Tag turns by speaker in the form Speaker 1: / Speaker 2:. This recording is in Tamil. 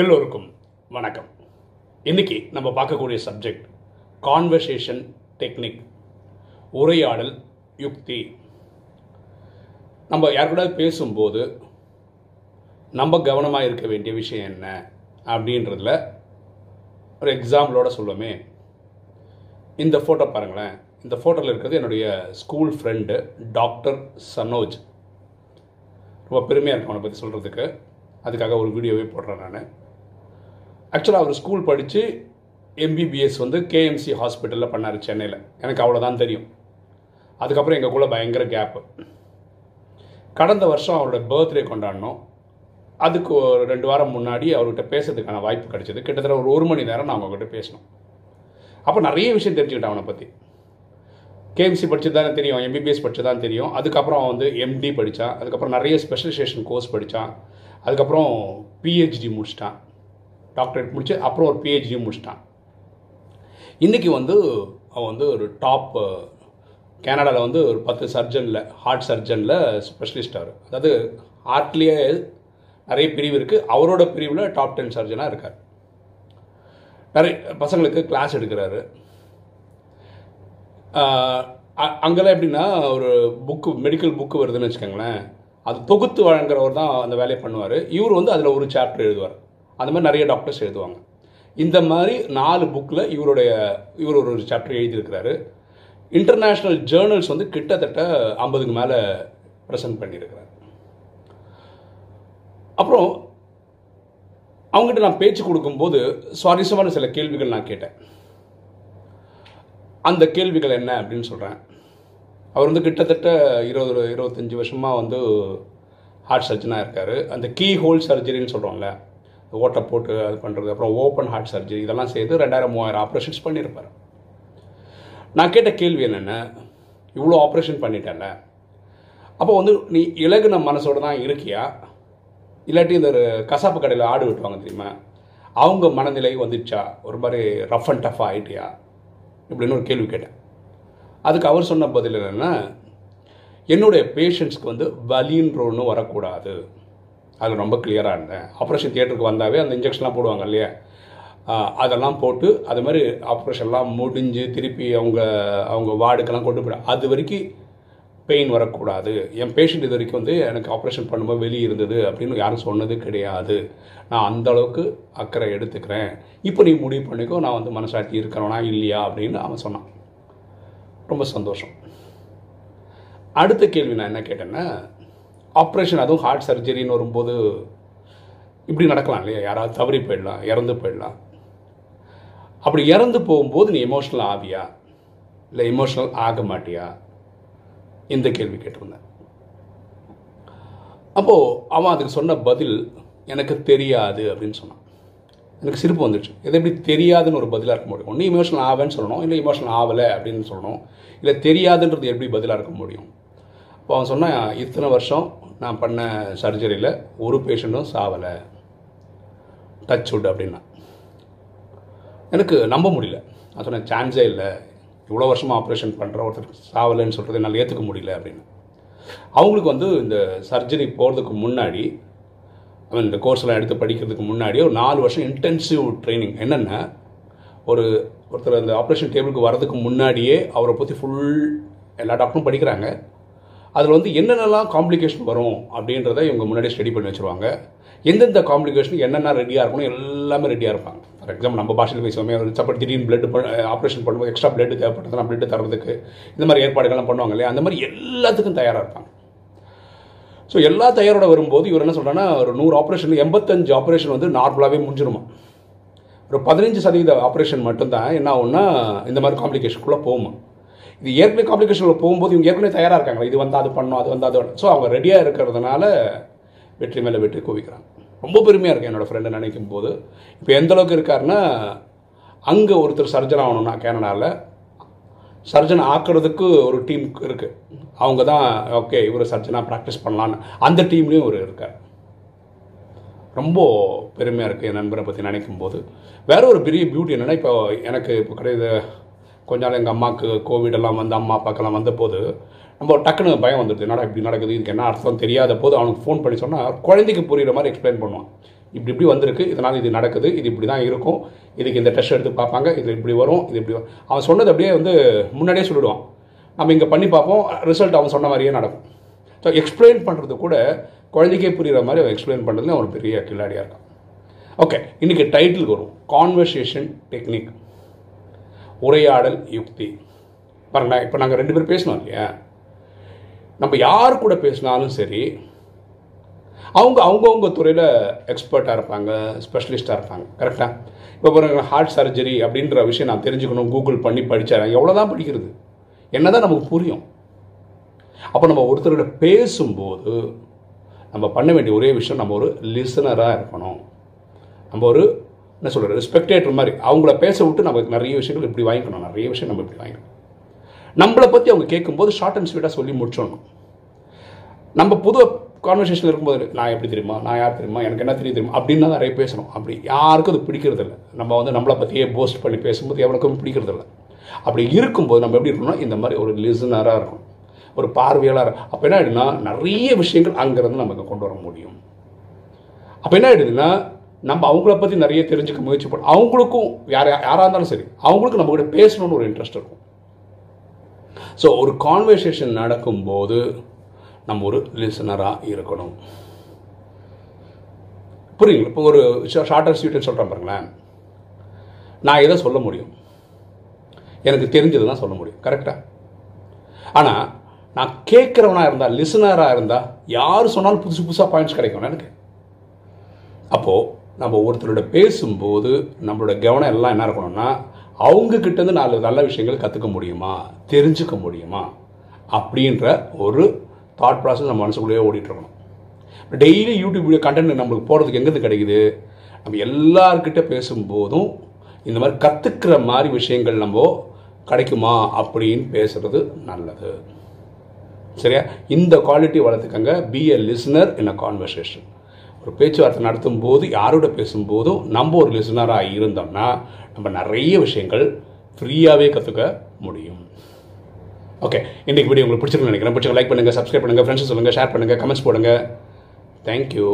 Speaker 1: எல்லோருக்கும் வணக்கம். இன்றைக்கி நம்ம பார்க்கக்கூடிய சப்ஜெக்ட் கான்வர்சேஷன் டெக்னிக் உரையாடல் யுக்தி. நம்ம யார் கூட பேசும்போது நம்ம கவனமாக இருக்க வேண்டிய விஷயம் என்ன அப்படின்றதுல ஒரு எக்ஸாம்பிளோட சொல்லுவோமே. இந்த ஃபோட்டோ பாருங்களேன். இந்த ஃபோட்டோவில் இருக்கிறது என்னுடைய ஸ்கூல் ஃப்ரெண்டு டாக்டர் சனோஜ் ரொம்ப பெருமையாக இருக்கும் அவனை பற்றி சொல்கிறதுக்கு அதுக்காக ஒரு வீடியோவே போடுறேன் நான். ஆக்சுவலாக அவர் ஸ்கூல் படித்து எம்பிபிஎஸ் வந்து கேஎம்சி ஹாஸ்பிட்டலில் பண்ணார் சென்னையில். எனக்கு அவ்வளோதான் தெரியும். அதுக்கப்புறம் எங்களுக்குள்ளே பயங்கர கேப்பு கடந்த வருஷம் அவரோட பர்த்டே கொண்டாடினோம். அதுக்கு ஒரு ரெண்டு வாரம் முன்னாடி அவர்கிட்ட பேசுறதுக்கான வாய்ப்பு கிடைச்சது. கிட்டத்தட்ட ஒரு ஒரு மணி நேரம் நான் அவங்ககிட்ட பேசணும் அப்போ நிறைய விஷயம் தெரிஞ்சுக்கிட்டேன் அவனை பற்றி கேஎம்சி படித்தது தானே தெரியும் எம்பிபிஎஸ் படித்தது தான் தெரியும். அதுக்கப்புறம் அவன் வந்து எம்டி படித்தான் அதுக்கப்புறம் நிறைய ஸ்பெஷலைசேஷன் கோர்ஸ் படித்தான் அதுக்கப்புறம் பிஹெச்டி முடிச்சிட்டான். டாக்டரேட் முடிச்சு அப்புறம் ஒரு பிஹெச்டியும் முடிச்சிட்டான். இன்றைக்கி வந்து அவன் வந்து ஒரு டாப் கனடாவில் வந்து ஒரு பத்து சர்ஜனில் ஹார்ட் சர்ஜனில் ஸ்பெஷலிஸ்ட் அவர். அதாவது ஹார்ட்லேயே நிறைய பிரிவு இருக்குது அவரோட பிரிவில் டாப் டென் சர்ஜனாக இருக்கார். நிறைய பசங்களுக்கு கிளாஸ் எடுக்கிறாரு. அங்கெல்லாம் எப்படின்னா ஒரு புக்கு மெடிக்கல் புக்கு வருதுன்னு வச்சுக்கோங்களேன். அது தொகுத்து வழங்குறவர் தான் அந்த வேலையை பண்ணுவார். இவர் வந்து அதில் ஒரு சாப்டர் எழுதுவார். அந்த மாதிரி நிறைய டாக்டர்ஸ் எழுதுவாங்க. இந்த மாதிரி நாலு புக்கில் இவருடைய இவர் ஒரு ஒரு சாப்டர் எழுதியிருக்கிறாரு. இன்டர்நேஷ்னல் ஜேர்னல்ஸ் வந்து கிட்டத்தட்ட ஐம்பதுக்கு மேலே ப்ரெசென்ட் பண்ணியிருக்கிறார். அப்புறம் அவங்ககிட்ட நான் பேச்சு கொடுக்கும்போது சுவாரஸ்யமான சில கேள்விகள் நான் கேட்டேன். அந்த கேள்விகள் என்ன அப்படின்னு சொல்கிறேன் அவர் வந்து கிட்டத்தட்ட இருபது இருபத்தஞ்சி வருஷமாக வந்து ஹார்ட் சர்ஜனாக இருக்கார். அந்த கீ ஹோல் சர்ஜரின்னு சொல்கிறோம்ல ஓட்டை போட்டு அது பண்ணுறது அப்புறம் ஓப்பன் ஹார்ட் சர்ஜரி இதெல்லாம் சேர்த்து ரெண்டாயிரம் மூவாயிரம் ஆப்ரேஷன்ஸ் பண்ணியிருப்பார். நான் கேட்ட கேள்வி என்னென்ன? இவ்வளோ ஆப்ரேஷன் பண்ணிட்டேன்ல. அப்போ வந்து நீ இலகுன மனசோட தான் இருக்கியா? இல்லாட்டி இந்த ஒரு கசாப்பு கடையில் ஆடு விட்டுவாங்க தெரியுமா? அவங்க மனநிலை வந்துடுச்சா ஒரு மாதிரி ரஃப் அண்ட் டஃப் ஆகிட்டியா இப்படின்னு ஒரு கேள்வி கேட்டேன். அதுக்கு அவர் சொன்ன பதில் என்னென்னா என்னுடைய பேஷண்ட்ஸ்க்கு வந்து வலின்ற ஒன்று வரக்கூடாது. அது ரொம்ப கிளியராக இருந்தேன். ஆப்ரேஷன் தியேட்டருக்கு வந்தாவே அந்த இன்ஜெக்ஷன்லாம் போடுவாங்க இல்லையா? அதெல்லாம் போட்டு அது மாதிரி ஆப்ரேஷன்லாம் முடிஞ்சு திருப்பி அவங்க அவங்க வார்டுக்கெல்லாம் கொண்டு போய் அது வரைக்கும் பெயின் வரக்கூடாது. என் பேஷண்ட் இது வரைக்கும் வந்து எனக்கு ஆப்ரேஷன் பண்ணும்போது வெளியே இருந்தது அப்படின்னு யாரும் சொன்னது கிடையாது. நான் அந்த அளவுக்கு அக்கறை எடுத்துக்கிறேன். இப்போ நீ முடிவு பண்ணிக்கோ நான் வந்து மனசாட்சி இருக்கிறவனா இல்லையா அப்படின்னு அவன் சொன்னான். ரொம்ப சந்தோஷம். அடுத்த கேள்வி நான் என்ன கேட்டேன்னா ஆப்ரேஷன் அதுவும் ஹார்ட் சர்ஜரின்னு வரும்போது இப்படி நடக்கலாம் இல்லையா? யாராவது தவறி போயிடலாம் இறந்து போயிடலாம். அப்படி இறந்து போகும்போது நீ எமோஷ்னல் ஆவியா? இல்லை எமோஷ்னல் ஆக மாட்டியா? இந்த கேள்வி கேட்டிருந்தேன். அப்போது அவன் அதுக்கு சொன்ன பதில் எனக்கு தெரியாது அப்படின்னு சொன்னான். எனக்கு சிரிப்பு வந்துடுச்சு. எது எப்படி தெரியாதுன்னு ஒரு பதிலாக இருக்க முடியும்? ஒன்று இமோஷனல் ஆவேன்னு சொல்லணும் இல்லை இமோஷனல் ஆகலை அப்படின்னு சொல்லணும். இல்லை தெரியாதுன்றது எப்படி பதிலாக இருக்க முடியும்? இப்போ அவன் சொன்னான் இத்தனை வருஷம் நான் பண்ண சர்ஜரியில் ஒரு பேஷண்ட்டும் சாவலை. டச் உட் அப்படின்னா. எனக்கு நம்ப முடியல. நான் சொன்னேன் சான்ஸே இல்லை. இவ்வளோ வருஷமாக ஆப்ரேஷன் பண்ணுற ஒருத்தர் சாவலைன்னு சொல்கிறது என்னால் ஏற்றுக்க முடியல அப்படின்னு. அவங்களுக்கு வந்து இந்த சர்ஜரி போகிறதுக்கு முன்னாடி அவன் இந்த கோர்ஸ்லாம் எடுத்து படிக்கிறதுக்கு முன்னாடி ஒரு நாலு வருஷம் இன்டென்சிவ் ட்ரைனிங் என்னென்னா ஒரு ஒருத்தர் அந்த ஆப்ரேஷன் டேபிளுக்கு வரதுக்கு முன்னாடியே அவரை பற்றி ஃபுல் எல்லா டாக்டரும் படிக்கிறாங்க. அதில் வந்து என்னென்னலாம் காம்ப்ளிகேஷன் வரும் அப்படின்றத இவங்க முன்னாடி ஸ்டடி பண்ணி வச்சுருவாங்க. எந்தெந்த காம்ப்ளிகேஷன் என்னென்ன ரெடியாக இருக்கணும் எல்லாமே ரெடியாக இருப்பாங்க. ஃபார் எக்ஸாம்பிள் நம்ம பாஷையில் பேசுவோமே ஒரு சப்போர்ட் திடீர்னு பிளட் ஆப்ரேஷன் பண்ணும்போது எக்ஸ்ட்ரா பிளட் தேவைப்பட்டதுனா பிளட் தரதுக்கு இந்த மாதிரி ஏற்பாடுகள்லாம் பண்ணுவாங்க இல்லையா? அந்த மாதிரி எல்லாத்துக்கும் தயாராக இருப்பாங்க. ஸோ எல்லா தயாரோட வரும்போது இவர் என்ன சொல்கிறேன்னா ஒரு நூறு ஆப்ரேஷன் எண்பத்தஞ்சு ஆப்ரேஷன் வந்து நார்மலாகவே முடிஞ்சிருமா? ஒரு பதினஞ்சு சதவீத ஆப்ரேஷன் மட்டும்தான் என்ன ஆகும்னா இந்த மாதிரி காம்ப்ளிகேஷனுக்குள்ளே போகுமா? இது ஏற்கனவே காம்ப்ளிகேஷனில் போகும்போது இவங்க ஏற்கனவே தயாராக இருக்காங்க இது வந்து அது பண்ணோம் அது வந்து அது ஸோ அவங்க ரெடியாக இருக்கிறதுனால வெற்றி மேலே வெற்றி குவிக்கிறாங்க. ரொம்ப பெருமையாக இருக்குது என்னோடய ஃப்ரெண்டை நினைக்கும் போது இப்போ எந்த அளவுக்கு இருக்காருன்னா அங்கே ஒருத்தர் சர்ஜன் ஆகணும்னா கேனடாவில் சர்ஜன் ஆக்கிறதுக்கு ஒரு டீம் இருக்குது அவங்க தான் ஓகே இவர் சர்ஜனாக ப்ராக்டிஸ் பண்ணலான்னு. அந்த டீம்லேயும் இவர் இருக்கார். ரொம்ப பெருமையாக இருக்குது என் நண்பரை பற்றி நினைக்கும் போது வேற ஒரு பெரிய பியூட்டி என்னென்னா இப்போ எனக்கு இப்போ கிடையாது கொஞ்ச நாள் எங்கள் அம்மாவுக்கு கோவிடெல்லாம் வந்து அம்மா அப்பாக்கெல்லாம் வந்த போது நம்ம டக்குன்னு பயம் வந்துடுது. என்னடா இப்படி நடக்குது? இதுக்கு என்ன அர்த்தம் தெரியாத போது அவனுக்கு ஃபோன் பண்ணி சொன்னால் குழந்தைக்கு புரிகிற மாதிரி எக்ஸ்பிளைன் பண்ணுவான். இப்படி இப்படி வந்திருக்கு. இதனால் இது நடக்குது. இது இப்படி தான் இருக்கும். இதுக்கு இந்த டெஸ்ட் எடுத்து பார்ப்பாங்க. இது இப்படி வரும். இது இப்படி வரும். அவன் சொன்னது அப்படியே வந்து முன்னாடியே சொல்லிடுவான். நம்ம இங்கே பண்ணி பார்ப்போம். ரிசல்ட் அவன் சொன்ன மாதிரியே நடக்கும். ஸோ எக்ஸ்பிளைன் பண்ணுறது கூட குழந்தைக்கே புரிகிற மாதிரி அவன் எக்ஸ்பிளைன் பண்ணுறதுல அவன் ஒரு பெரிய கில்லாடியாக இருக்கான். ஓகே இன்றைக்கி டைட்டில் வரும். கான்வர்சேஷன் டெக்னிக் உரையாடல் யுக்தி. பாருங்களேன் இப்போ நாங்கள் ரெண்டு பேரும் பேசணும் இல்லையா? நம்ம யார் கூட பேசினாலும் சரி அவங்க அவங்கவுங்க துறையில் எக்ஸ்பர்ட்டாக இருப்பாங்க ஸ்பெஷலிஸ்ட்டாக இருப்பாங்க. கரெக்டாக இப்போ பாருங்க ஹார்ட் சர்ஜரி அப்படின்ற விஷயம் நான் தெரிஞ்சுக்கணும் கூகுள் பண்ணி படித்தேன் எவ்வளோ தான் படிக்கிறது? என்ன தான் நமக்கு புரியும். அப்போ நம்ம ஒருத்தரோட பேசும்போது நம்ம பண்ண வேண்டிய ஒரே விஷயம் நம்ம ஒரு லிசனராக இருக்கணும். நம்ம ஒரு என்ன சொல்கிறது ரெஸ்பெக்டேட்டர் மாதிரி. அவங்கள பேச விட்டு நமக்கு நிறைய விஷயங்கள் இப்படி வாங்கிக்கணும் நிறைய விஷயம் நம்ம இப்படி வாங்கிக்கணும். நம்மளை பற்றி அவங்க கேட்கும்போது ஷார்ட் அண்ட் ஸ்வீட்டாக சொல்லி முடிச்சோணும் நம்ம புது கான்வர்சேஷன் இருக்கும்போது நான் எப்படி தெரியுமா நான் யார் தெரியுமா எனக்கு என்ன தெரியும் தெரியுமா அப்படின்னு தான் நிறைய பேசணும். அப்படி யாருக்கும் அது பிடிக்கிறது இல்லை. நம்ம வந்து நம்மளை பற்றியே போஸ்ட் பண்ணி பேசும்போது எவனுக்கும் பிடிக்கிறது இல்லை. அப்படி இருக்கும்போது நம்ம எப்படி இருக்கணும்னா இந்த மாதிரி ஒரு லிசனராக இருக்கும் ஒரு பார்வையாளர் அப்போ என்ன ஆகிடுனா நிறைய விஷயங்கள் அங்கேருந்து நமக்கு கொண்டு வர முடியும். அப்போ என்ன ஆகிடுதுன்னா நம்ம அவங்கள பற்றி நிறைய தெரிஞ்சுக்க முயற்சி பண்ண அவங்களுக்கும் யார் யாராக இருந்தாலும் சரி அவங்களுக்கும் நம்ம கூட பேசணும்னு ஒரு இன்ட்ரெஸ்ட் இருக்கும். ஸோ ஒரு கான்வர்சேஷன் நடக்கும்போது நம்ம ஒரு லிசனராக இருக்கணும். புரியுங்களா இப்போ ஒரு ஷார்ட்டர் அண்ட் ஸ்வீட்னு சொல்கிறேன் பாருங்களேன். நான் எதை சொல்ல முடியும்? எனக்கு தெரிஞ்சது தான் சொல்ல முடியும். கரெக்டாக ஆனால் நான் கேட்குறவனாக இருந்தால் லிசனராக இருந்தால் யார் சொன்னாலும் புதுசு புதுசாக பாயிண்ட்ஸ் கிடைக்கும் எனக்கு. அப்போது நம்ம ஒருத்தரோட பேசும்போது நம்மளோட கவனம் எல்லாம் என்ன இருக்கணும்னா அவங்கக்கிட்டேருந்து நாலு நல்ல விஷயங்கள் கற்றுக்க முடியுமா? தெரிஞ்சுக்க முடியுமா? அப்படின்ற ஒரு தாட் ப்ராசஸ் நம்ம மனசுக்குள்ளேயே ஓடிட்டுருக்கணும் டெய்லி யூடியூப் வீடியோ கண்டென்ட் நம்மளுக்கு போகிறதுக்கு எங்கேருந்து கிடைக்குது? நம்ம எல்லார்கிட்ட பேசும்போதும் இந்த மாதிரி கற்றுக்கிற மாதிரி விஷயங்கள் நம்ம கிடைக்குமா அப்படின்னு பேசுகிறது நல்லது. சரியா? இந்த quality வளர்த்துக்கங்க. Be a listener in a conversation ஒரு பேச்சுவார்த்தை நடத்தும் போது யாரோட பேசும்போதும் நம்ம ஒரு லிசனராக இருந்தோம்னா நம்ம நிறைய விஷயங்கள் ஃப்ரீயாகவே கற்றுக்க முடியும். ஓகே இன்றைக்கு வீடியோ உங்களுக்கு பிடிச்சிருக்குன்னு நினைக்கிறேன். பிடிச்ச லைக் பண்ணுங்கள் சப்ஸ்கிரைப் பண்ணுங்கள் ஃப்ரெண்ட்ஸ் சொல்லுங்கள் ஷேர் பண்ணுங்கள் கமெண்ட்ஸ் போடுங்கள் தேங்க்யூ